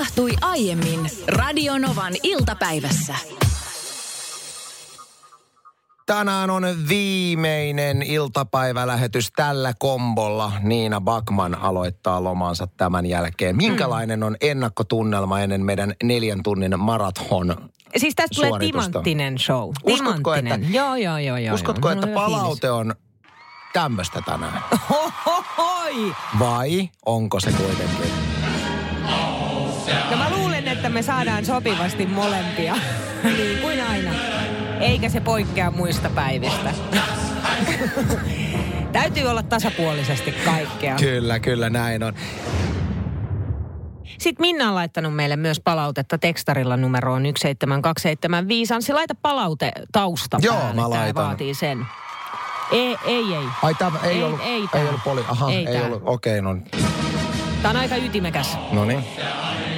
tapahtui aiemmin Radionovan iltapäivässä. Tänään on viimeinen iltapäivälähetys tällä kombolla. Niina Bakman aloittaa lomansa tämän jälkeen. Minkälainen on ennakkotunnelma ennen meidän neljän tunnin marathon Siis tästä tulee timanttinen show. Uskotko, timanttinen. että- joo, joo, joo, joo. Uskotko, joo. että hyvä palaute on tämmöistä tänään? Vai onko se kuitenkin? No mä luulen, että me saadaan sopivasti molempia. niin kuin aina. Eikä se poikkea muista päivistä. Täytyy olla tasapuolisesti kaikkea. Kyllä, kyllä näin on. Sitten Minna on laittanut meille myös palautetta tekstarilla numeroon 17275. Anssi, laita palaute tausta Joo, päälle. mä laitan. vaatii sen. Ei, ei, ei. Ai tämä ei, Ei- ollut, ei ei tää. ollut poli. Aha, Ei ei, tää. ollut. Okei, no, Tämä on aika ytimekäs. no niin.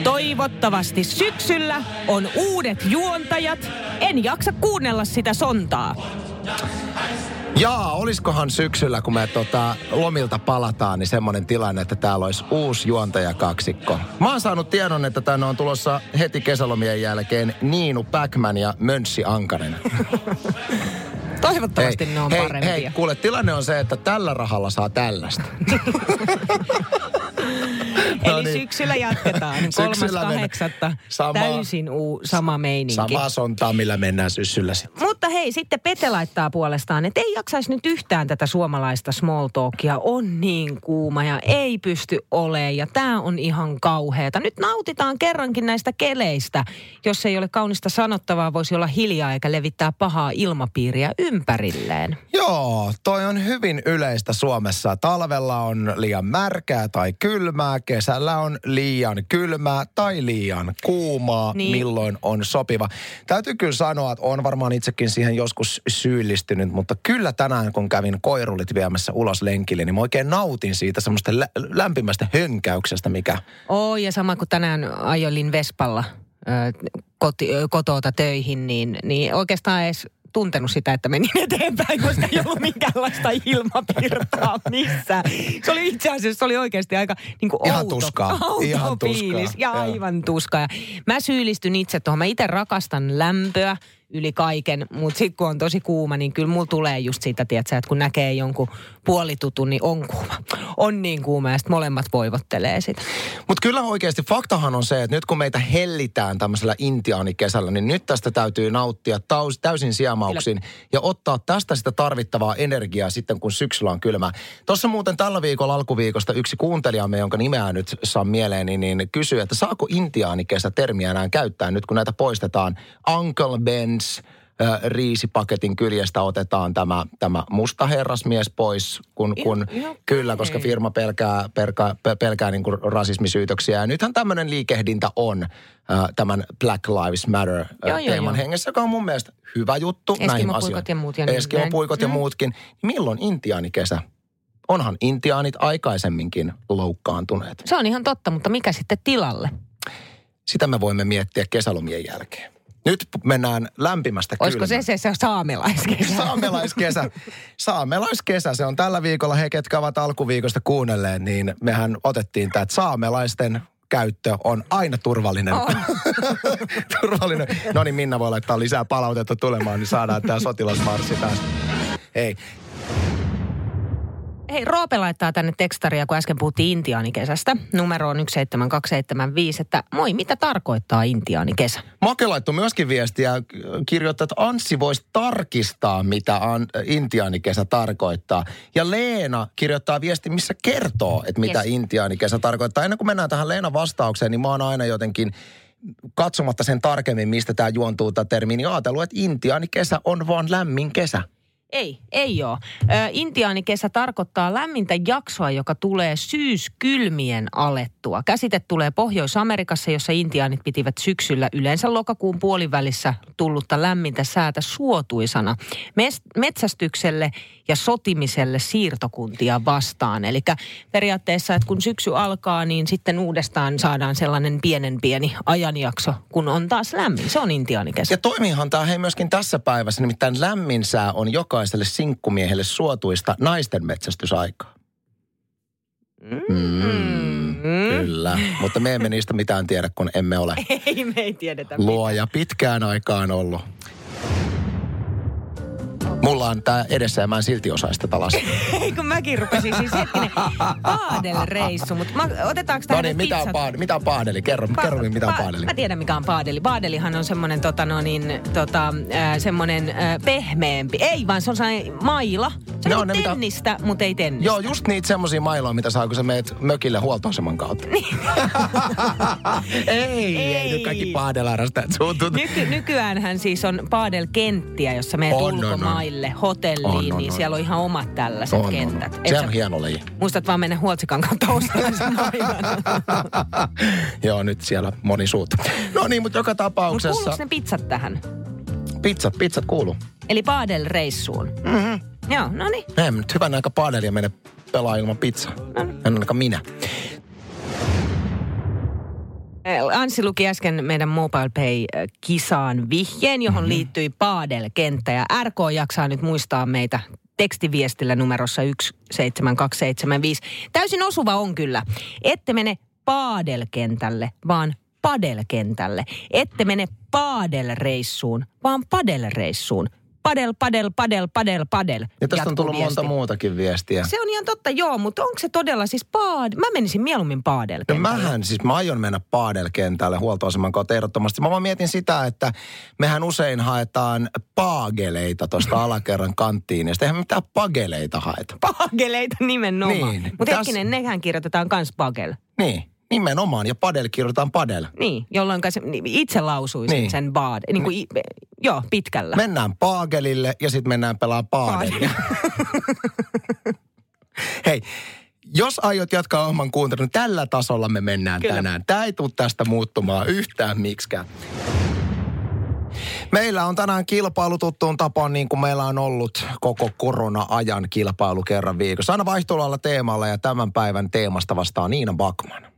Toivottavasti syksyllä on uudet juontajat. En jaksa kuunnella sitä sontaa. Jaa, olisikohan syksyllä, kun me tota, lomilta palataan, niin semmoinen tilanne, että täällä olisi uusi juontajakaksikko. Mä oon saanut tiedon, että tänne on tulossa heti kesälomien jälkeen Niinu Backman ja Mönssi Ankanen. Toivottavasti ne on hei, parempia. hei, kuule, tilanne on se, että tällä rahalla saa tällaista. Eli no niin. syksyllä jatketaan. Kolmas Syksyllä kahdeksatta. Sama- Täysin uu, sama meininki. Samaa sontaa, millä mennään syssyllä sitten. Mutta hei, sitten Pete laittaa puolestaan, että ei jaksaisi nyt yhtään tätä suomalaista small talkia. On niin kuuma ja ei pysty olemaan ja tämä on ihan kauheata. Nyt nautitaan kerrankin näistä keleistä. Jos ei ole kaunista sanottavaa, voisi olla hiljaa eikä levittää pahaa ilmapiiriä ympärilleen. Joo, toi on hyvin yleistä Suomessa. Talvella on liian märkää tai kylmää, kesällä on liian kylmää tai liian kuumaa, Niin. milloin on sopiva. Täytyy kyllä sanoa, että on varmaan itsekin siihen joskus syyllistynyt, mutta kyllä tänään kun kävin koirulit viemässä ulos lenkille, niin mä oikein nautin siitä semmoista lä- lämpimästä hönkäyksestä, mikä... Oo, ja sama kuin tänään ajoilin Vespalla koti, kotoota töihin, niin, niin oikeastaan edes tuntenut sitä, että menin eteenpäin, koska ei ollut minkäänlaista ilmavirtaa missään. Se oli itse asiassa, se oli oikeasti aika niin kuin Ihan outo, tuskaa. outo Ihan tuskaa. Ja Joo. aivan tuskaa. Ja mä syyllistyn itse tuohon. Mä itse rakastan lämpöä yli kaiken, mutta sitten kun on tosi kuuma, niin kyllä mulla tulee just siitä, tiedätkö, että kun näkee jonkun puolitutun, niin on kuuma. On niin kuuma ja sitten molemmat voivottelee sitä. Mutta kyllä oikeasti faktahan on se, että nyt kun meitä hellitään tämmöisellä intiaanikesällä, niin nyt tästä täytyy nauttia taus, täysin siemauksin ja ottaa tästä sitä tarvittavaa energiaa sitten, kun syksyllä on kylmää. Tuossa muuten tällä viikolla alkuviikosta yksi kuuntelijamme, jonka nimeä nyt saa mieleeni, niin kysyi, että saako intiaanikesä termiä enää käyttää nyt, kun näitä poistetaan. Uncle Ben's riisipaketin kyljestä otetaan tämä, tämä musta herrasmies pois, kun, kun Ihan- kyllä, koska firma pelkää, pelkää, pe- pelkää niin kuin rasismisyytöksiä. Ja nythän tämmöinen liikehdintä on tämän Black Lives Matter Joo, joo, teeman joo. hengessä, joka on mun mielestä hyvä juttu näihin Eskimopuikot asioihin. ja muut ja niin Eskimopuikot ja. Mm. muutkin. Milloin intiaanikesä? Onhan intiaanit aikaisemminkin loukkaantuneet. Se on ihan totta, mutta mikä sitten tilalle? Sitä me voimme miettiä kesälomien jälkeen. Nyt mennään lämpimästä Olisiko kylmään. se se, se saamelaiskesä? Saamelaiskesä. Saamelaiskesä, se on tällä viikolla. He, ketkä ovat alkuviikosta kuunnelleet, niin mehän otettiin tämä, että saamelaisten käyttö on aina turvallinen. On. turvallinen. No niin, Minna voi laittaa lisää palautetta tulemaan, niin saadaan tämä sotilasmarssi taas. Hei, Hei, Roope laittaa tänne tekstaria, kun äsken puhuttiin intiaanikesästä. Numero on 17275, että moi, mitä tarkoittaa intiaanikesä? Make laittoi myöskin viestiä, kirjoittaa, että Anssi voisi tarkistaa, mitä an, intiaanikesä tarkoittaa. Ja Leena kirjoittaa viesti, missä kertoo, että mitä Yes. intiaanikesä tarkoittaa. Ennen kuin mennään tähän Leenan vastaukseen, niin mä oon aina jotenkin katsomatta sen tarkemmin, mistä tämä juontuu tämä termi, niin ajatellut, että intiaanikesä on vaan lämmin kesä. Ei, ei ole. Ö, intiaanikesä tarkoittaa lämmintä jaksoa, joka tulee syyskylmien alettua. Käsite tulee Pohjois-Amerikassa, jossa intiaanit pitivät syksyllä yleensä lokakuun puolivälissä tullutta lämmintä säätä suotuisana metsästykselle ja sotimiselle siirtokuntia vastaan. Eli periaatteessa, että kun syksy alkaa, niin sitten uudestaan saadaan sellainen pienen pieni ajanjakso, kun on taas lämmin. Se on intiaanikesä. Ja toimiihan tämä hei myöskin tässä päivässä, nimittäin lämmin sää on jokaiselle sinkkumiehelle suotuista naisten metsästysaikaa. Mm. Kyllä, mutta me emme niistä mitään tiedä, kun emme ole Ei, me ei tiedetä. luoja pitkään aikaan ollut. Mulla on tää edessä ja mä en silti osaa sitä talasta. Ei, kun mäkin rupesin siis hetkinen paadelreissu, mutta ma, otetaanko No tähän niin, mitä on, paad- mitä on paadeli? Kerro, Pa- kerro mitä on pa- paadeli. Mä tiedän, mikä on paadeli. Paadelihan on semmoinen tota, no niin, tota, äh, semmoinen äh, pehmeämpi. Ei, vaan se on sellainen maila. Se on on ne, niin mitä- tennistä, mutta ei tennistä. Joo, just niitä semmosia mailoja, mitä saa, kun sä meet mökille huoltoaseman kautta. ei, ei, Ei. nyt kaikki paadelarastajat suuntut. Nyky, nykyäänhän siis on paadelkenttiä, jossa menet On, on, on. Ulkomaille, hotelliin, On, on, niin on. siellä on ihan omat tällaiset On, on, kentät. on. Et Se on hieno laji. Muistat vaan mennä Huoltsikan kautta. Joo, nyt siellä moni suut. No niin, mutta joka Mutta tapauksessa kuuluuko ne pizzat tähän? pizzat, pizzat kuuluu. Eli paadelreissuun. Mm-hmm. Joo, no niin. Emme nyt hyvän aika paadelia mene pelaa ilman pizzaa. No niin. En ainakaan minä. Anssi luki äsken meidän Mobile Pay-kisaan vihjeen, johon mm-hmm. liittyi paadelkenttä. Ja RK jaksaa nyt muistaa meitä tekstiviestillä numerossa 17275. Täysin osuva on kyllä. Ette mene paadelkentälle, vaan padelkentälle. Ette mene paadelreissuun, vaan padelreissuun. Padel, padel, padel, padel, padel. Ja tästä on tullut viesti. monta muutakin viestiä. Se on ihan totta, joo, mutta onko se todella siis paad... Mä menisin mieluummin No paadelkentälle. mähän, siis mä aion mennä paadelkentälle huoltoaseman kautta ehdottomasti. Mä vaan mietin sitä, että mehän usein haetaan paageleita tuosta alakerran kanttiin. Ja sitten eihän me mitään pageleita haeta. Pageleita nimenomaan. Niin. Mutta Täs- hetkinen, nehän kirjoitetaan kans pagel. Niin, nimenomaan. Ja padel kirjoitetaan padel. Niin, jolloin se, niin, itse lausuisin Niin. sen baad. Niin kuin, i- joo, pitkällä. Mennään paagelille ja sitten mennään pelaa paadelia. Hei, jos aiot jatkaa oman kuuntelun, tällä tasolla me mennään Kyllä. Tänään. Tämä ei tule tästä muuttumaan yhtään miksikään. Meillä on tänään kilpailu tuttuun tapaan niin kuin meillä on ollut koko korona-ajan kilpailu kerran viikossa. Aina vaihtelalla teemalla ja tämän päivän teemasta vastaa Niina Bakman.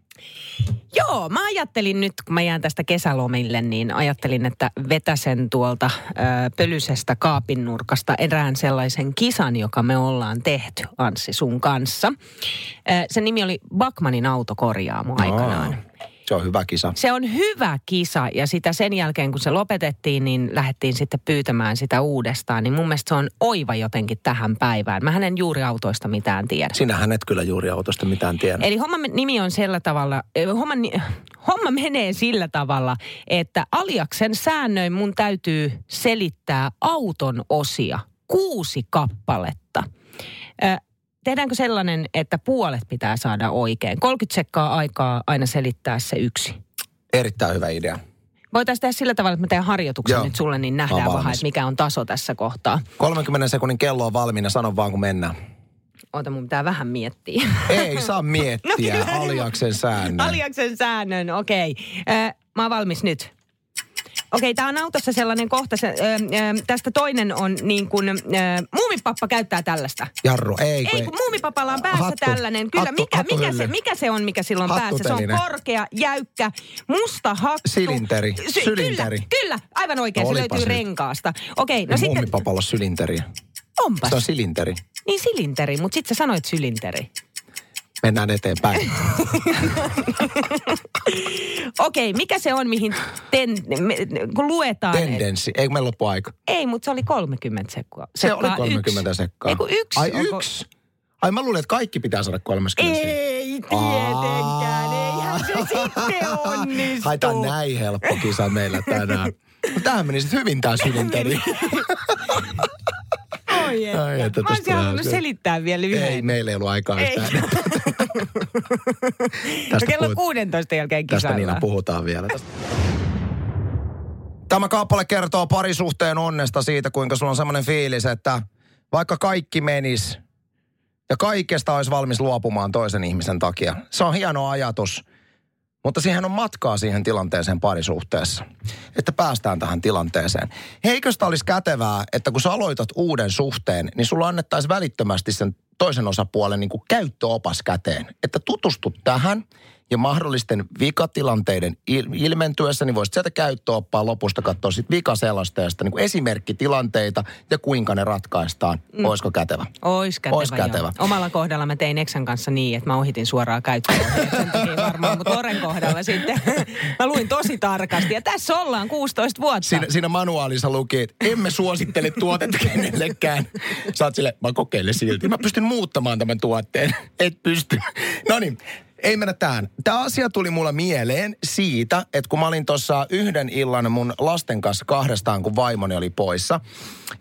Joo, mä ajattelin nyt, kun mä jään tästä kesälomille, niin ajattelin, että vetäsen tuolta ö, pölysestä kaapin nurkasta erään sellaisen kisan, joka me ollaan tehty, Anssi, sun kanssa. Ö, sen nimi oli Bakmanin autokorjaamo aikanaan. Aa, Se on hyvä kisa. Se on hyvä kisa ja sitä sen jälkeen, kun se lopetettiin, niin lähdettiin sitten pyytämään sitä uudestaan. Niin mun mielestä se on oiva jotenkin tähän päivään. Mä en juuri autoista mitään tiedä. Sinähän et kyllä juuri autosta mitään tiedä. Eli homman nimi on sillä tavalla, homman, ni- homma menee sillä tavalla, että Aliaksen säännöin mun täytyy selittää auton osia, kuusi kappaletta. Tehdäänkö sellainen, että puolet pitää saada oikein? 30 sekkaa aikaa aina selittää se yksi. Erittäin hyvä idea. Voitaisiin tehdä sillä tavalla, että mä teen harjoituksen Joo. nyt sulle, niin nähdään vähän, että mikä on taso tässä kohtaa. 30 sekunnin kello on valmiina, sano vaan kun mennään. Oota, mun pitää vähän miettiä. Ei saa miettiä No. Aliaksen säännön. Aliaksen säännön, okei. Okay. Mä oon valmis nyt. Okei, tämä on autossa sellainen kohta. Se, ö, ö, tästä toinen on niin kuin, ö, muumipappa käyttää tällaista. Jarru, ei. Ei, kun muumipapalla on päässä Hattu. tällainen. Kyllä, Hattu- mikä, mikä, se, mikä se on, mikä sillä on päässä? Se on korkea, jäykkä, musta hattu. Silinteri. Sy- Sylinteri. Kyllä, kyllä, aivan oikein. No se löytyy nyt. renkaasta. Okei, no no sitten, mummipapalla sylinteriä. onpas. Se on silinteri. Niin silinteri, mutta sitten sä sanoit sylinteri. Mennään eteenpäin. Okei, mikä se on, mihin ten, me, kun luetaan? Tendenssi. Ei, meillä loppu aika. Ei, mutta se oli 30 sekkaa. Se oli sekkaa, 30 yksi. sekkaa. Ei kun yksi. Ai Onko- yksi? Ai mä luulen, että kaikki pitää saada 30 sekkaa. Ei tietenkään, eihän se sitten onnistu. Haetaan näin helppo kisa meillä tänään. Tähän meni sitten hyvin tää sylinteri. Oi, että. Ai, että Mä tästä olisin halunnut selittää vielä yhden. Ei, meillä ei ollut aikaa Ei. yhtään. No kello puhut- 16 jälkeen Tästä kisaillaan. Niina puhutaan vielä. Tämä kappale kertoo parisuhteen onnesta siitä, kuinka sulla on semmoinen fiilis, että vaikka kaikki menis ja kaikesta olisi valmis luopumaan toisen ihmisen takia. Se on hieno ajatus, mutta siihen on matkaa siihen tilanteeseen parisuhteessa, että päästään tähän tilanteeseen. Eikö sitä olisi kätevää, että kun sä aloitat uuden suhteen, niin sulla annettaisiin välittömästi sen toisen osapuolen niin kuin käyttöopas käteen. Että tutustu tähän ja mahdollisten vikatilanteiden il- ilmentyessä, niin voisit sieltä käyttöoppaa lopusta katsoa sitten vikaselostajasta niin esimerkkitilanteita ja kuinka ne ratkaistaan. Mm. Olisiko kätevä? Ois kätevä, Ois kätevä. Joo. Omalla kohdalla mä tein Eksän kanssa niin, että mä ohitin suoraan käyttöön. Sen varmaan, mutta Loren kohdalla sitten mä luin tosi tarkasti. Ja tässä ollaan 16 vuotta. Siinä, siinä manuaalissa luki, että emme suosittele tuotetta kenellekään. Sä oot sille, mä kokeilen silti. Mä pystyn muuttamaan tämän tuotteen. Et pysty. No niin, ei mennä tähän. Tämä asia tuli mulla mieleen siitä, että kun mä olin tuossa yhden illan mun lasten kanssa kahdestaan, kun vaimoni oli poissa.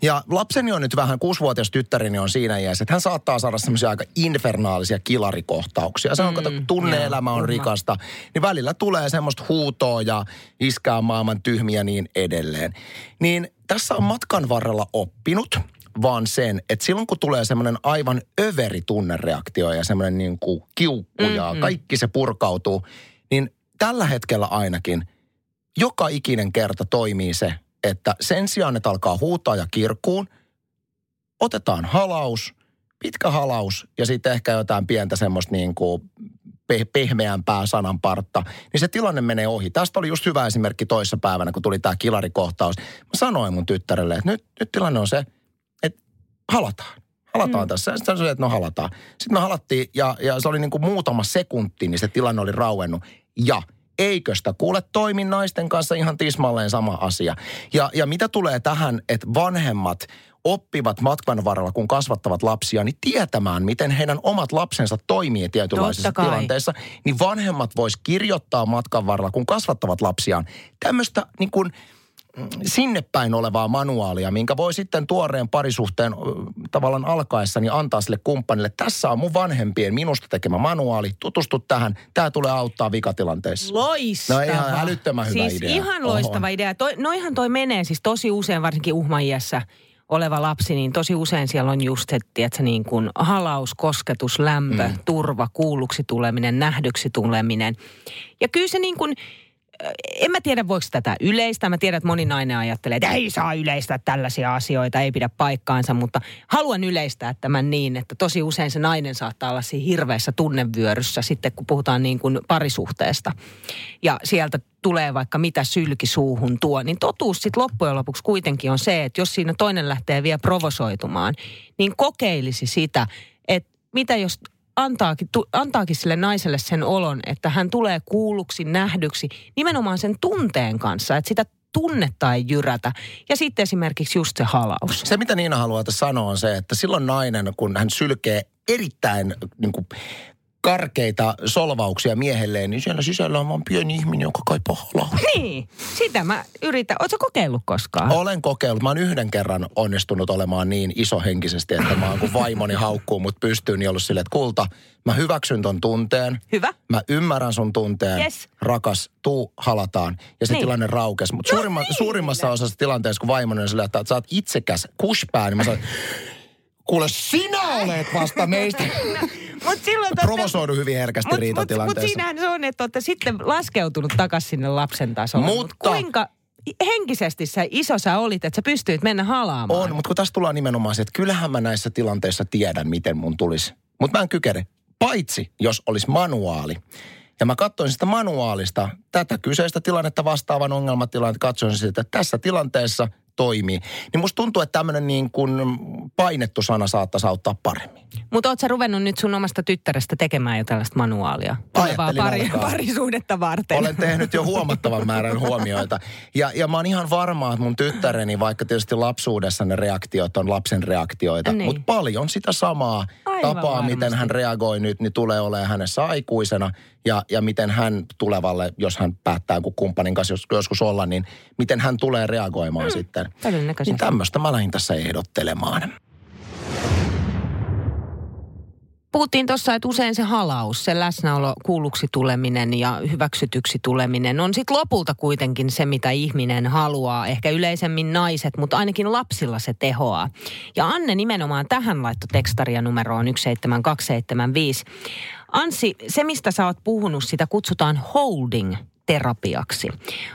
Ja lapseni on nyt vähän, kuusivuotias tyttäreni on siinä iässä, että hän saattaa saada semmoisia aika infernaalisia kilarikohtauksia. Se on, mm, kun tunne-elämä on rikasta, niin välillä tulee semmoista huutoa ja iskää maailman tyhmiä niin edelleen. Niin tässä on matkan varrella oppinut, vaan sen, että silloin kun tulee semmoinen aivan överi tunnereaktio ja semmoinen niin kuin kiukku ja Mhm. kaikki se purkautuu, niin tällä hetkellä ainakin joka ikinen kerta toimii se, että sen sijaan, että alkaa huutaa ja kirkkuun, otetaan halaus, pitkä halaus ja sitten ehkä jotain pientä semmoista niin kuin pe- pehmeämpää sananpartta, niin se tilanne menee ohi. Tästä oli just hyvä esimerkki toissa päivänä, kun tuli tämä kilarikohtaus. Mä sanoin mun tyttärelle, että nyt, nyt tilanne on se, halataan. Halataan mm. tässä. Sitten hän sanoi, että no halataan. Sitten me halattiin ja, ja se oli niin kuin muutama sekunti, niin se tilanne oli rauennut. Ja eikö sitä kuule toimin naisten kanssa ihan tismalleen sama asia. Ja, ja mitä tulee tähän, että vanhemmat oppivat matkan varrella, kun kasvattavat lapsia, niin tietämään, miten heidän omat lapsensa toimii tietynlaisissa tilanteissa, niin vanhemmat vois kirjoittaa matkan varrella, kun kasvattavat lapsiaan, tämmöistä niin kuin sinne päin olevaa manuaalia, minkä voi sitten tuoreen parisuhteen tavallaan alkaessa niin antaa sille kumppanille. Tässä on mun vanhempien minusta tekemä manuaali. Tutustu tähän. Tämä tulee auttaa vikatilanteissa. Loistava. No ihan älyttömän hyvä siis idea. ihan loistava Oho. idea. Toi, noihan toi menee siis tosi usein, varsinkin uhmaiässä oleva lapsi, niin tosi usein siellä on just se, että niin kuin halaus, kosketus, lämpö, mm. turva, kuulluksi tuleminen, nähdyksi tuleminen. Ja kyllä se niin kuin, en mä tiedä voiko tätä yleistä. Mä tiedän, että moni nainen ajattelee, että ei saa yleistää tällaisia asioita, ei pidä paikkaansa, mutta haluan yleistää tämän niin, että tosi usein se nainen saattaa olla siinä hirveässä tunnevyöryssä sitten, kun puhutaan niin kuin parisuhteesta. Ja sieltä tulee vaikka mitä sylki suuhun tuo, niin totuus sitten loppujen lopuksi kuitenkin on se, että jos siinä toinen lähtee vielä provosoitumaan, niin kokeilisi sitä, että mitä jos antaakin, tu, antaakin sille naiselle sen olon, että hän tulee kuulluksi, nähdyksi, nimenomaan sen tunteen kanssa, että sitä tunnetta ei jyrätä. Ja sitten esimerkiksi just se halaus. Se, mitä Niina haluaa sanoa, on se, että silloin nainen, kun hän sylkee erittäin niin kuin, karkeita solvauksia miehelleen, niin siellä sisällä on vaan pieni ihminen, joka kaipaa halausta. Niin, sitä mä yritän. Oletko kokeillut koskaan? Olen kokeillut. Mä oon yhden kerran onnistunut olemaan niin isohenkisesti, että mä oon kun vaimoni haukkuu mut pystyyn, niin ollut silleen, että kulta, mä hyväksyn ton tunteen. Hyvä. Mä ymmärrän sun tunteen. Yes. Rakas, tuu, halataan. Ja se Niin. tilanne raukes. Mutta No suurimma, niin. suurimmassa osassa tilanteessa, kun vaimoni on silleen, että sä oot itsekäs kushpää, niin mä sanon, kuule sinä olet vasta meistä. Mut silloin Provosoidu hyvin herkästi Mutta mut, mut riitatilanteessa. siinähän se on, että olette sitten laskeutunut takaisin sinne lapsen tasolle. Mut Mutta- kuinka henkisesti sä iso sä olit, että sä pystyit mennä halaamaan? On, mutta kun tässä tullaan nimenomaan se, että kyllähän mä näissä tilanteissa tiedän, miten mun tulisi. Mutta mä en kykene. Paitsi, jos olisi manuaali. Ja mä katsoin sitä manuaalista, tätä kyseistä tilannetta vastaavan ongelmatilanteen, katsoin sitä, että tässä tilanteessa toimii. Niin musta tuntuu, että tämmöinen niin kuin painettu sana saattaisi auttaa paremmin. Mutta oot sä ruvennut nyt sun omasta tyttärestä tekemään jo tällaista manuaalia? Ajattelin pari, alkaa. parisuudetta varten. Olen tehnyt jo huomattavan määrän huomioita. Ja, ja mä oon ihan varma, että mun tyttäreni, vaikka tietysti lapsuudessa ne reaktiot on lapsen reaktioita, Niin. mutta paljon sitä samaa Aivan tapaa, miten varmasti. hän reagoi nyt, niin tulee olemaan hänessä aikuisena. Ja, ja miten hän tulevalle, jos hän päättää kun kumppanin kanssa jos- joskus olla, niin miten hän tulee reagoimaan sitten. Niin tämmöistä mä lähdin tässä ehdottelemaan. Puhuttiin tuossa, että usein se halaus, se läsnäolo, kuulluksi tuleminen ja hyväksytyksi tuleminen on sitten lopulta kuitenkin se, mitä ihminen haluaa. Ehkä yleisemmin naiset, mutta ainakin lapsilla se tehoaa. Ja Anne nimenomaan tähän laittoi tekstaria numeroon 17275. Anssi, se mistä sä oot puhunut, sitä kutsutaan holding terapiaksi.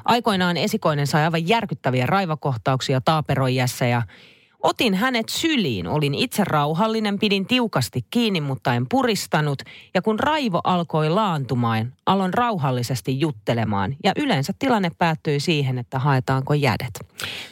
Aikoinaan esikoinen sai aivan järkyttäviä raivakohtauksia taaperoijässä ja Otin hänet syliin, olin itse rauhallinen, pidin tiukasti kiinni, mutta en puristanut. Ja kun raivo alkoi laantumaan, aloin rauhallisesti juttelemaan. Ja yleensä tilanne päättyi siihen, että haetaanko jädet.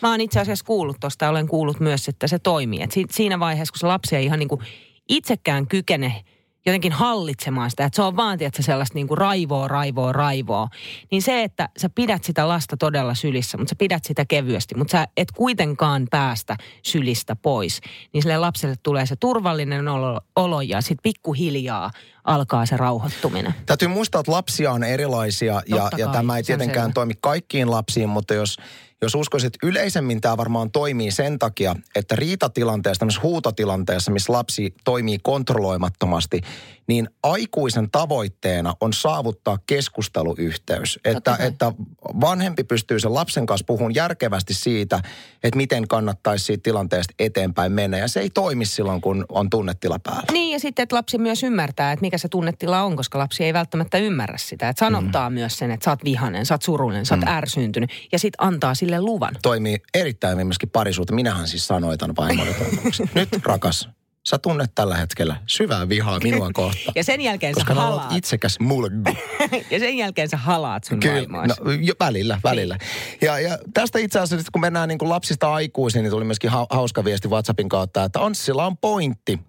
Mä oon itse asiassa kuullut tuosta olen kuullut myös, että se toimii. Et siinä vaiheessa, kun se lapsi ei ihan niin kuin itsekään kykene jotenkin hallitsemaan sitä, että se on vaan, että sellaista niin kuin raivoa, raivoa, raivoa. Niin se, että sä pidät sitä lasta todella sylissä, mutta sä pidät sitä kevyesti, mutta sä et kuitenkaan päästä sylistä pois, niin sille lapselle tulee se turvallinen olo, olo ja sitten pikkuhiljaa alkaa se rauhoittuminen. Täytyy muistaa, että lapsia on erilaisia ja, ja tämä ei tietenkään toimi kaikkiin lapsiin, mutta jos jos uskoisit, yleisemmin tämä varmaan toimii sen takia, että riitatilanteessa, tämmöisessä huutotilanteessa, missä lapsi toimii kontrolloimattomasti, niin aikuisen tavoitteena on saavuttaa keskusteluyhteys. Että, että vanhempi pystyy sen lapsen kanssa puhumaan järkevästi siitä, että miten kannattaisi siitä tilanteesta eteenpäin mennä. Ja se ei toimi silloin, kun on tunnetila päällä. Niin ja sitten, että lapsi myös ymmärtää, että mikä se tunnetila on, koska lapsi ei välttämättä ymmärrä sitä. Että sanottaa mm. myös sen, että sä oot vihanen, sä oot surullinen, sä oot mm. ärsyntynyt. Ja sitten antaa sille luvan. Toimii erittäin myöskin parisuutta. Minähän siis sanoitan vaimolle Nyt rakas, sä tunnet tällä hetkellä syvää vihaa minua kohtaan. ja sen jälkeen koska sä halaat. itsekäs mulle. ja sen jälkeen sä halaat sun Kyllä, no, jo, välillä, välillä. Niin. Ja, ja tästä itse asiassa, kun mennään niin kuin lapsista aikuisiin, niin tuli myöskin hauska viesti WhatsAppin kautta, että Anssilla on pointti.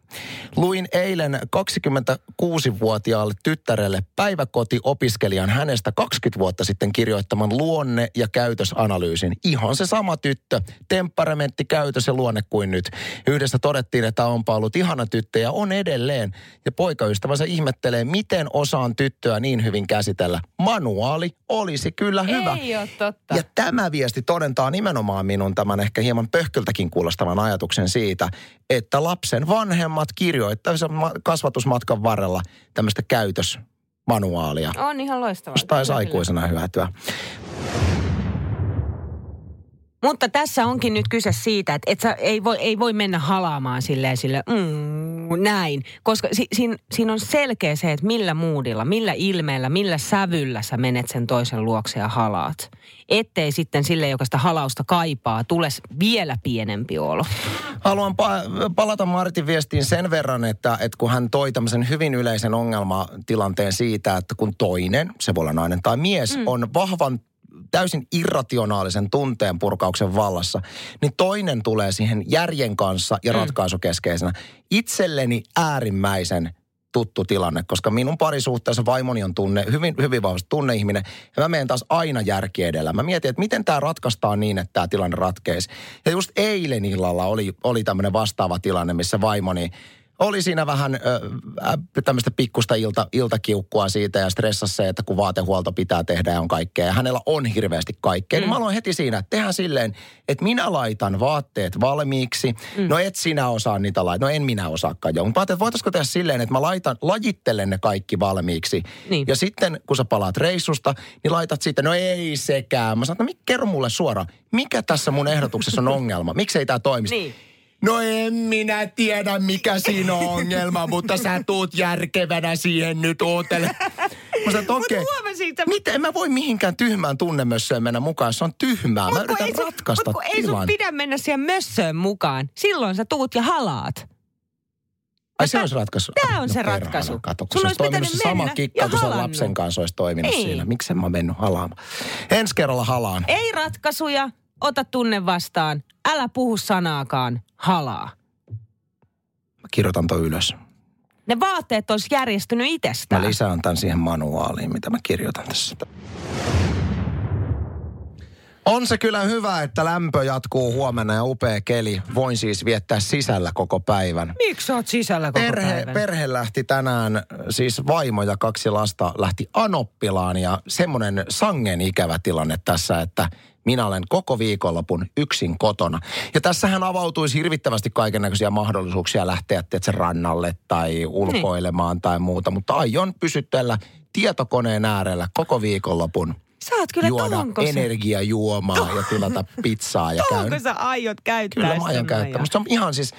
Luin eilen 26-vuotiaalle tyttärelle päiväkotiopiskelijan hänestä 20 vuotta sitten kirjoittaman luonne- ja käytösanalyysin. Ihan se sama tyttö, temperamentti, käytös ja luonne kuin nyt. Yhdessä todettiin, että onpa ollut ihana tyttö ja on edelleen. Ja poikaystävänsä ihmettelee, miten osaan tyttöä niin hyvin käsitellä. Manuaali olisi kyllä hyvä. Ei ole totta. Ja tämä viesti todentaa nimenomaan minun tämän ehkä hieman pöhköltäkin kuulostavan ajatuksen siitä, että lapsen vanhemmat kirjoittaisivat kasvatusmatkan varrella tämmöistä käytösmanuaalia. On ihan loistavaa. Taisi aikuisena hyötyä. Mutta tässä onkin nyt kyse siitä, että et sä ei, voi, ei voi mennä halaamaan silleen sille, mm, näin. Koska si, siinä, siinä on selkeä se, että millä muudilla, millä ilmeellä, millä sävyllä sä menet sen toisen luokse ja halaat. Ettei sitten sille, joka sitä halausta kaipaa, tule vielä pienempi olo. Haluan pa- palata Martin viestiin sen verran, että, että kun hän toi tämmöisen hyvin yleisen ongelmatilanteen siitä, että kun toinen, se voi olla nainen tai mies, mm. on vahvan täysin irrationaalisen tunteen purkauksen vallassa, niin toinen tulee siihen järjen kanssa ja mm. ratkaisukeskeisenä. Itselleni äärimmäisen tuttu tilanne, koska minun parisuhteessa vaimoni on tunne, hyvin, hyvin vahvasti tunneihminen, ja mä menen taas aina järki edellä. Mä mietin, että miten tämä ratkaistaan niin, että tämä tilanne ratkeisi. Ja just eilen illalla oli, oli tämmöinen vastaava tilanne, missä vaimoni oli siinä vähän äh, tämmöistä pikkusta ilta, iltakiukkua siitä ja stressassa se, että kun vaatehuolto pitää tehdä ja on kaikkea. Ja hänellä on hirveästi kaikkea. Mm. Niin mä aloin heti siinä, että tehdään silleen, että minä laitan vaatteet valmiiksi. Mm. No et sinä osaa niitä laittaa. No en minä osaakaan jo. Mutta että voitaisiko tehdä silleen, että mä laitan, lajittelen ne kaikki valmiiksi. Niin. Ja sitten kun sä palaat reissusta, niin laitat sitten, no ei sekään. Mä sanon, no kerro mulle suoraan, mikä tässä mun ehdotuksessa on ongelma? Miksi ei tämä toimisi? Niin. No en minä tiedä, mikä siinä on ongelma, mutta sä tuut järkevänä siihen nyt ootele. Mä sanoin, okay, miten mä voi mihinkään tyhmään tunnemössöön mennä mukaan, se on tyhmää. Mut mä yritän ei ratkaista Mutta ei sun pidä mennä siihen mössöön mukaan. Silloin sä tuut ja halaat. Ai se olisi ratkaisu. Tämä on se ratkaisu. Kato, kun se olisi toiminut se sama kikka, kun se lapsen kanssa olisi toiminut ei. siinä. Miksi mä mennyt halaamaan? Ensi kerralla halaan. Ei ratkaisuja, ota tunne vastaan. Älä puhu sanaakaan, halaa. Mä kirjoitan toi ylös. Ne vaatteet olisi järjestynyt itsestään. Mä lisään tämän siihen manuaaliin, mitä mä kirjoitan tässä. On se kyllä hyvä, että lämpö jatkuu huomenna ja upea keli. Voin siis viettää sisällä koko päivän. Miksi oot sisällä koko perhe, päivän? Perhe lähti tänään, siis vaimo ja kaksi lasta lähti Anoppilaan ja semmoinen sangen ikävä tilanne tässä, että minä olen koko viikonlopun yksin kotona. Ja tässähän avautuisi hirvittävästi kaiken näköisiä mahdollisuuksia lähteä sen rannalle tai ulkoilemaan niin. tai muuta, mutta aion pysytellä tietokoneen äärellä koko viikonlopun Sä oot kyllä juoda energiajuomaa ja tilata pizzaa. Ja käyn. sä aiot käyttää Kyllä mä aion käyttää. Musta on ihan siis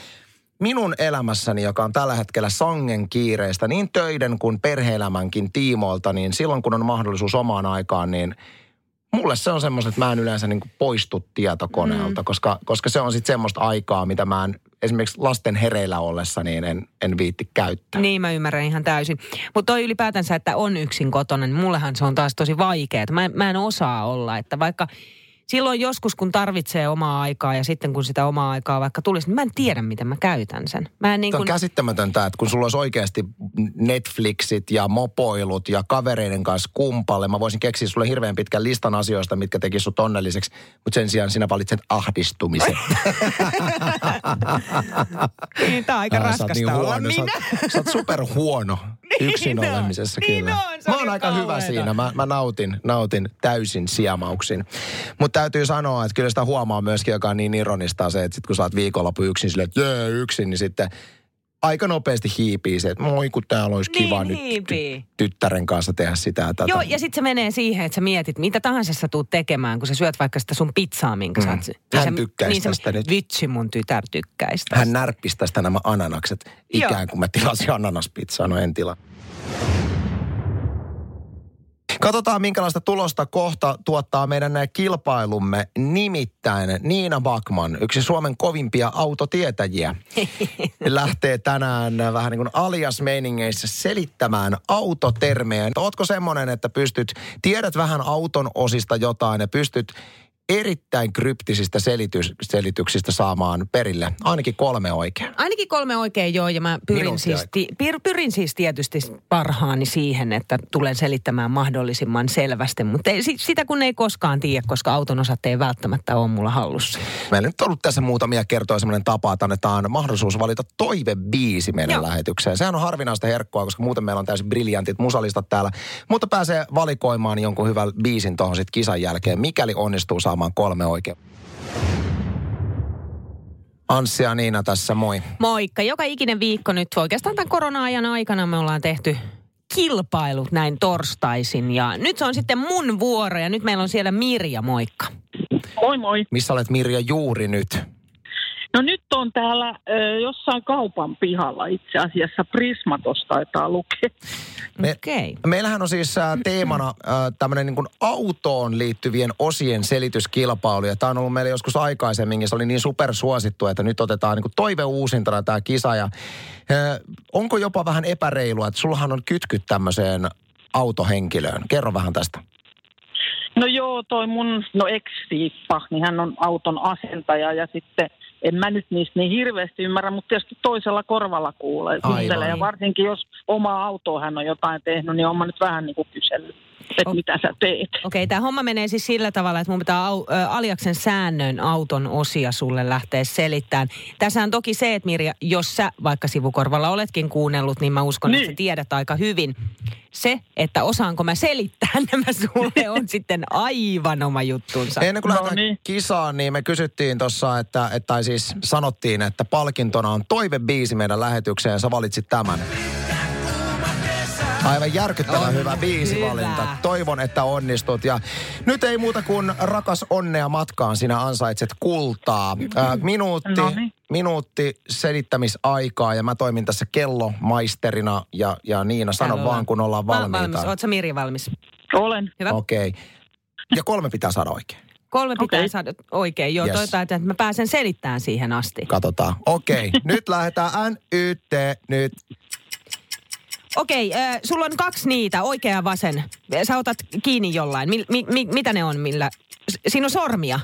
minun elämässäni, joka on tällä hetkellä sangen kiireistä, niin töiden kuin perheelämänkin tiimoilta, niin silloin kun on mahdollisuus omaan aikaan, niin mulle se on semmoista, että mä en yleensä niin poistu tietokoneelta, mm. koska, koska se on sitten semmoista aikaa, mitä mä en esimerkiksi lasten hereillä ollessa, niin en, en viitti käyttää. Niin, mä ymmärrän ihan täysin. Mutta toi ylipäätänsä, että on yksin kotona, niin mullehan se on taas tosi vaikeaa. Mä, mä en osaa olla, että vaikka silloin joskus, kun tarvitsee omaa aikaa ja sitten kun sitä omaa aikaa vaikka tulisi, niin mä en tiedä, miten mä käytän sen. Mä en niin kun... on käsittämätöntä, että kun sulla olisi oikeasti Netflixit ja mopoilut ja kavereiden kanssa kumpalle, mä voisin keksiä sulle hirveän pitkän listan asioista, mitkä teki sut onnelliseksi, mutta sen sijaan sinä valitset ahdistumisen. niin, tää on aika raskasta niin olla huono. minä. Sä oot, sä oot superhuono yksin niin olemisessa niin kyllä. On, mä oon aika hyvä siinä. Mä, mä nautin, nautin täysin siemauksin. Mutta täytyy sanoa, että kyllä sitä huomaa myöskin, joka on niin ironista se, että sit kun sä oot viikonloppu yksin silleen, että jee, yksin, niin sitten aika nopeasti hiipii se, että moi kun täällä olisi kiva niin, nyt ty- tyttären kanssa tehdä sitä. Tätä. Joo, ja sitten se menee siihen, että sä mietit, mitä tahansa sä tuut tekemään, kun sä syöt vaikka sitä sun pizzaa, minkä mm. sä oot... Hän tykkäisi niin tästä nyt. Vitsi, mun tytär tykkäisi tästä. Hän närppisi tästä nämä ananakset, ikään kuin mä tilasin ananaspizzaa, no en tila. Katsotaan, minkälaista tulosta kohta tuottaa meidän kilpailumme. Nimittäin Niina Bakman, yksi Suomen kovimpia autotietäjiä, lähtee tänään vähän niin kuin alias meiningeissä selittämään autotermejä. Ootko semmoinen, että pystyt, tiedät vähän auton osista jotain ja pystyt erittäin kryptisistä selitys, selityksistä saamaan perille. Ainakin kolme oikein. Ainakin kolme oikein, joo. Ja mä pyrin siis, ti, pyr, pyrin siis tietysti parhaani siihen, että tulen selittämään mahdollisimman selvästi. Mutta ei, sitä kun ei koskaan tiedä, koska auton osat ei välttämättä ole mulla hallussa. Meillä nyt on ollut tässä muutamia kertoja sellainen tapa, että annetaan mahdollisuus valita toivebiisi meidän joo. lähetykseen. Sehän on harvinaista herkkoa, koska muuten meillä on täysin briljantit musalistat täällä. Mutta pääsee valikoimaan jonkun hyvän biisin tuohon sitten kisan jälkeen, mikäli onnistuu saamaan saamaan kolme oikein. Anssi ja Niina tässä, moi. Moikka. Joka ikinen viikko nyt oikeastaan tämän korona-ajan aikana me ollaan tehty kilpailut näin torstaisin. Ja nyt se on sitten mun vuoro ja nyt meillä on siellä Mirja, moikka. Moi moi. Missä olet Mirja juuri nyt? No nyt on täällä ö, jossain kaupan pihalla itse asiassa. Prismatos taitaa lukea. Me, okay. Meillähän on siis äh, teemana äh, tämmöinen niin autoon liittyvien osien selityskilpailu. Ja tämä on ollut meillä joskus aikaisemmin, se oli niin supersuosittu, että nyt otetaan niin toive uusintana tämä kisa. Ja, äh, onko jopa vähän epäreilua, että sullahan on kytkyt tämmöiseen autohenkilöön. Kerro vähän tästä. No joo, toi mun no ex-siippa, niin hän on auton asentaja ja sitten en mä nyt niistä niin hirveästi ymmärrä, mutta tietysti toisella korvalla kuulee. Aivan. Ja varsinkin jos oma auto hän on jotain tehnyt, niin on mä nyt vähän niin kuin kysellyt että mitä sä teet. Okei, okay, tämä homma menee siis sillä tavalla, että mun pitää au, ä, Aliaksen säännön auton osia sulle lähteä selittämään. Tässä on toki se, että Mirja, jos sä vaikka sivukorvalla oletkin kuunnellut, niin mä uskon, niin. että sä tiedät aika hyvin. Se, että osaanko mä selittää nämä sulle, on sitten aivan oma juttunsa. Ennen kuin no lähdetään niin. kisaan, niin me kysyttiin tuossa, että, että tai siis sanottiin, että palkintona on toivebiisi meidän lähetykseen ja sä valitsit tämän. Aivan järkyttävän on hyvä biisivalinta. Hyvä. Toivon, että onnistut. Ja nyt ei muuta kuin rakas onnea matkaan. Sinä ansaitset kultaa. Ää, minuutti, no niin. minuutti selittämisaikaa ja mä toimin tässä kellomaisterina. Ja, ja Niina, sano Täällä vaan, kun ollaan valmiita. Valmis. Oletko Mirja valmis? Olen. Hyvä. Okei. Okay. Ja kolme pitää saada oikein. Kolme pitää okay. saada oikein, joo. Yes. Toivotaan, että mä pääsen selittämään siihen asti. Katsotaan. Okei, okay. nyt lähdetään NYT nyt. Okei, äh, sulla on kaksi niitä, oikea ja vasen. Sä otat kiinni jollain. Mi, mi, mi, mitä ne on, millä? Siinä on sormia.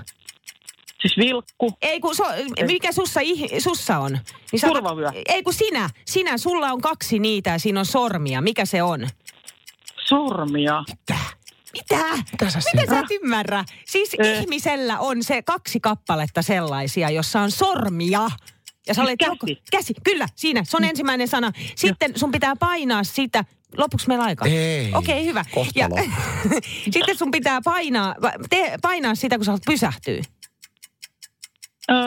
Siis vilkku. Ei kun, so, mikä sussa, sussa on? Niin Turvavyö. Ei kun sinä, sinä, sulla on kaksi niitä ja siinä on sormia. Mikä se on? Sormia? Mitä? Mitä? Mitä sä, Mitä sä et ymmärrä? Siis eh. ihmisellä on se kaksi kappaletta sellaisia, jossa on sormia. Ja sä olet käsi. Joko, käsi, kyllä, siinä. Se on mm. ensimmäinen sana. Sitten sun pitää painaa sitä. Lopuksi meillä aika? Ei. Okei, okay, hyvä. Ja, sitten sun pitää painaa, te, painaa sitä, kun sä haluat pysähtyä. Öö,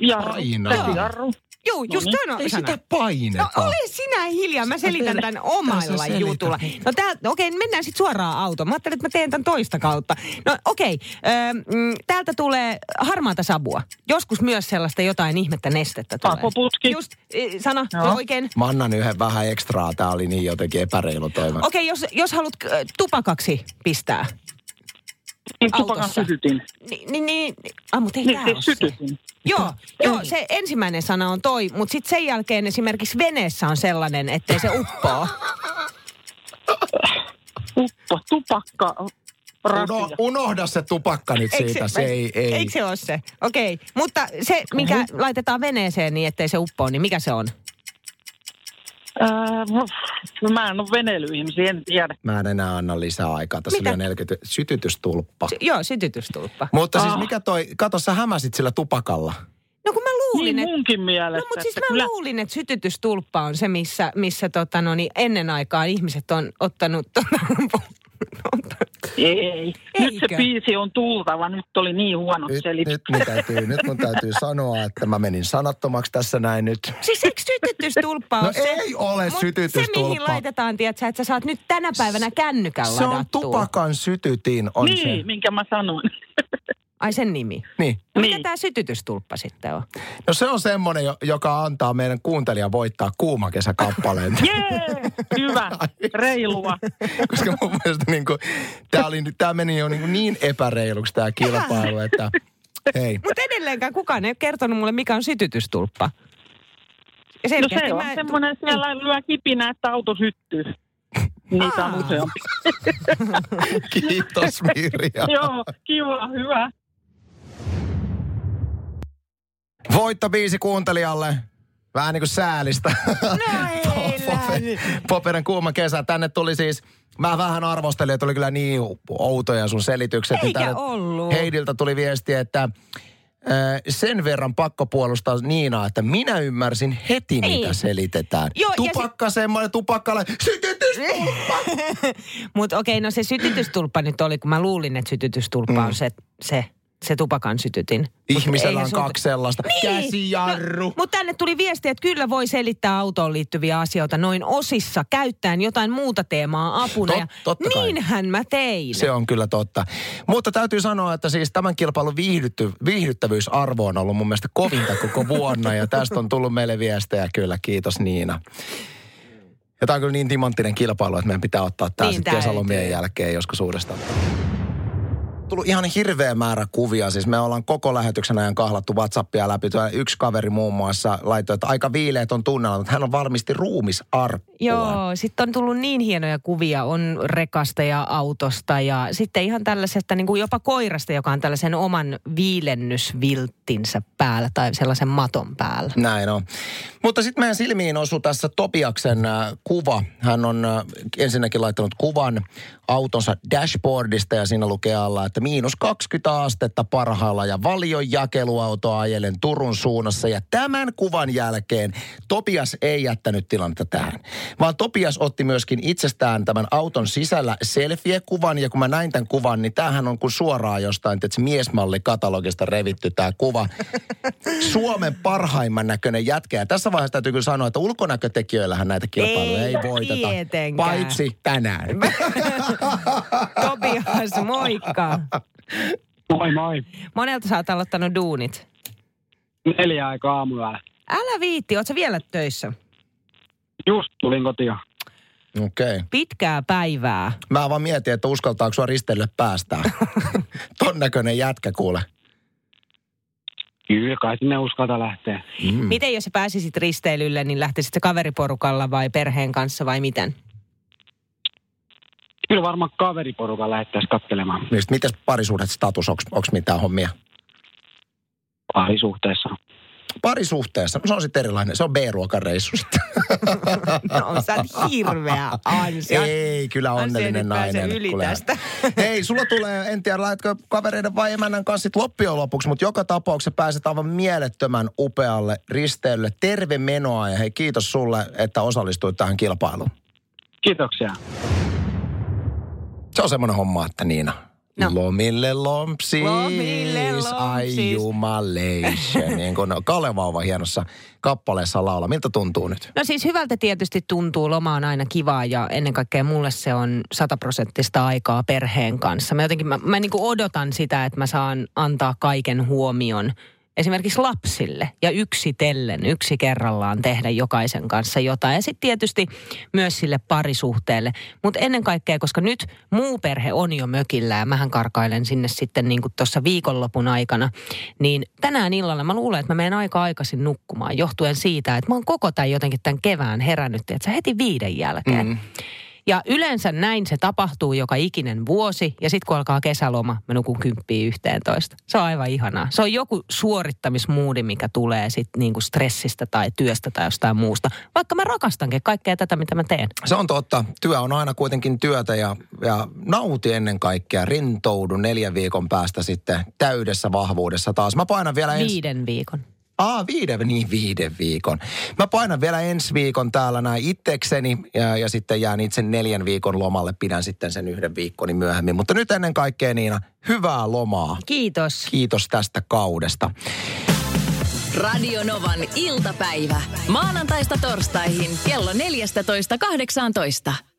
jarru. Painaa. Jarru. Joo, just no niin. Ei sitä paineta. No ole sinä hiljaa, mä selitän tämän omalla jutulla. No tää, okei, okay, mennään sitten suoraan autoon. Mä ajattelin, että mä teen tämän toista kautta. No okei, okay, mm, täältä tulee harmaata sabua. Joskus myös sellaista jotain ihmettä nestettä tulee. Pakoputki. Just, sana, Joo. oikein. Mä annan yhden vähän ekstraa, tää oli niin jotenkin epäreilu toima. Okei, okay, jos, jos haluat tupakaksi pistää. Niin tupakan sytytin. Niin, niin, niin. Ah, mutta ei Niin, tää siis ole se. Joo, joo, se ensimmäinen sana on toi, mutta sitten sen jälkeen esimerkiksi veneessä on sellainen, ettei se uppoo. Uppo, tupakka, Uno, rasia. unohda se tupakka nyt Eikö siitä. Se, ei, ei. Eikö se ole se? Okei, mutta se, mikä laitetaan veneeseen niin, ettei se uppoo, niin mikä se on? No, mä en ole veneilyihmisiä, en tiedä. Mä en enää anna lisää aikaa. Tässä Mitä? on 40 sytytystulppa. Se, joo, sytytystulppa. Mutta siis Ah. mikä toi, kato sä hämäsit sillä tupakalla. No kun mä luulin, Niin että... munkin No mielestä. mutta siis että mä luulin, että sytytystulppa on se, missä, missä tota, no, niin ennen aikaa ihmiset on ottanut... Tota, Ei. Nyt se biisi on tultava. Nyt oli niin huonot Nyt, selitykset. nyt, mun täytyy, nyt mun täytyy sanoa, että mä menin sanattomaksi tässä näin nyt. siis eikö sytytystulppa No ole se? ei ole Mut sytytystulppa. Se, mihin laitetaan, tiedätkö, että sä saat nyt tänä päivänä kännykän Se on ladattua. tupakan sytytin on niin, se. minkä mä sanoin. Ai sen nimi. Niin. No mikä Niin. tämä sytytystulppa sitten on? No se on semmoinen, jo- joka antaa meidän kuuntelijan voittaa kuuma kesäkappaleen. Jee, hyvä, reilua. Koska mun mielestä niin kuin, tää, oli, tää meni jo niin, kuin niin epäreiluksi tämä kilpailu, että hei. Mutta edelleenkään kukaan ei ole kertonut mulle, mikä on sytytystulppa. Ja No se on mä- Niin. semmoinen, siellä lyö kipinä, että auto syttyy. Niitä on useampi. Kiitos Mirja. Joo, kiva, hyvä. Voitto biisi kuuntelijalle. Vähän niin kuin säälistä. No ei. Poperin kuuma kesä. Tänne tuli siis, mä vähän arvostelin, että oli kyllä niin outoja sun selitykset. Niin Eikä tänne ollut. Heidiltä tuli viesti, että sen verran pakko puolustaa Niinaa, että minä ymmärsin heti, Niin. mitä selitetään. Joo, Tupakka semmoinen, tupakkale, sytytystulppa! Mutta okei, no se sytytystulppa nyt oli, kun mä luulin, että sytytystulppa Mm. on se, se, se tupakan sytytin. Ihmisellä on sulta- kaksi sellaista. Niin. Käsijarru. Mutta tänne tuli viesti, että kyllä voi selittää autoon liittyviä asioita noin osissa, käyttäen jotain muuta teemaa apuna. Tot- ja totta kai. niinhän mä tein. Se on kyllä totta. Mutta täytyy sanoa, että siis tämän kilpailun viihdytty, viihdyttävyysarvo on ollut mun mielestä kovinta koko vuonna. Ja tästä on tullut meille viestejä kyllä. Kiitos Niina. Ja tämä on kyllä niin timanttinen kilpailu, että meidän pitää ottaa tämä Niin sitten kesälomien jälkeen joskus uudestaan. Tullut ihan hirveä määrä kuvia. Siis me ollaan koko lähetyksen ajan kahlattu Whatsappia läpi. Tuo Yksi kaveri muun muassa laittoi, että aika viileät on tunnella, mutta hän on valmisti ruumisarkkua. Joo, sitten on tullut niin hienoja kuvia, on rekasta ja autosta ja sitten ihan tällaisesta niin kuin jopa koirasta, joka on tällaisen oman viilennysvilttinsä päällä tai sellaisen maton päällä. Näin on. Mutta sitten meidän silmiin osui tässä Topiaksen äh, kuva. Hän on äh, ensinnäkin laittanut kuvan autonsa dashboardista ja siinä lukee alla, että miinus 20 astetta parhaalla ja valion jakeluauto ajelen Turun suunnassa. Ja tämän kuvan jälkeen Topias ei jättänyt tilannetta tähän, vaan Topias otti myöskin itsestään tämän auton sisällä selfie-kuvan ja kun mä näin tämän kuvan, niin tämähän on kuin suoraan jostain, että miesmalli katalogista revitty tämä kuva. Suomen parhaimman näköinen jätkä. Ja tässä vaiheessa täytyy kyllä sanoa, että ulkonäkötekijöillähän näitä kilpailuja ei, Ei voiteta. tietenkään. Paitsi tänään. Tobias, moikka. Moi moi. Monelta sä oot aloittanut duunit. Neljä aikaa aamulla. Älä viitti, oot sä vielä töissä? Just tulin kotiin. Okei. Okay. Pitkää päivää. Mä vaan mietin, että uskaltaako sua risteille päästää. Ton näköinen jätkä kuule. Kyllä, kai sinne uskalta lähteä. Mm. Miten jos sä pääsisit risteilylle, niin lähtisit sä kaveriporukalla vai perheen kanssa vai miten? Kyllä varmaan kaveriporukan lähettäisiin katselemaan Niin sit mites parisuhdet status, onks, onks mitään hommia? parisuhteessa. Parisuhteessa, no se on sitten erilainen. Se on B-ruokan reissu sitten. No sä oot hirveä ansio. Ei, kyllä onnellinen nainen. yli tästä. Hei, sulla tulee, en tiedä, lähdetkö kavereiden vai emännän kanssa sit loppujen lopuksi, mutta joka tapauksessa pääset aivan mielettömän upealle risteilylle. Terve menoa ja hei, kiitos sulle, että osallistuit tähän kilpailuun. Kiitoksia. Se on semmoinen homma, että Niina. No. Lomille lompsis, Lomille ai lompsis. jumalation, niin kuin Kalevauva hienossa kappaleessa laula. Miltä tuntuu nyt? No siis hyvältä tietysti tuntuu, loma on aina kivaa ja ennen kaikkea mulle se on sataprosenttista aikaa perheen kanssa. Mä jotenkin, mä, mä niin odotan sitä, että mä saan antaa kaiken huomion esimerkiksi lapsille ja yksitellen, yksi kerrallaan tehdä jokaisen kanssa jotain. Ja sitten tietysti myös sille parisuhteelle. Mutta ennen kaikkea, koska nyt muu perhe on jo mökillä ja mähän karkailen sinne sitten niin kuin tuossa viikonlopun aikana, niin tänään illalla mä luulen, että mä menen aika aikaisin nukkumaan johtuen siitä, että mä oon koko tämän jotenkin tämän kevään herännyt, että heti viiden jälkeen. Mm. Ja yleensä näin se tapahtuu joka ikinen vuosi. Ja sitten kun alkaa kesäloma, mä nukun kymppiä yhteentoista. Se on aivan ihanaa. Se on joku suorittamismuudi, mikä tulee sitten niinku stressistä tai työstä tai jostain muusta. Vaikka mä rakastankin kaikkea tätä, mitä mä teen. Se on totta. Työ on aina kuitenkin työtä ja, ja nauti ennen kaikkea. Rintoudu neljän viikon päästä sitten täydessä vahvuudessa taas. Mä painan vielä ensi... Viiden viikon. Aa, viiden, niin viiden viikon. Mä painan vielä ensi viikon täällä näin itsekseni ja, ja sitten jään itse neljän viikon lomalle. Pidän sitten sen yhden viikkoni myöhemmin. Mutta nyt ennen kaikkea Niina, hyvää lomaa. Kiitos. Kiitos tästä kaudesta. Radio Novan iltapäivä. Maanantaista torstaihin kello 14.18.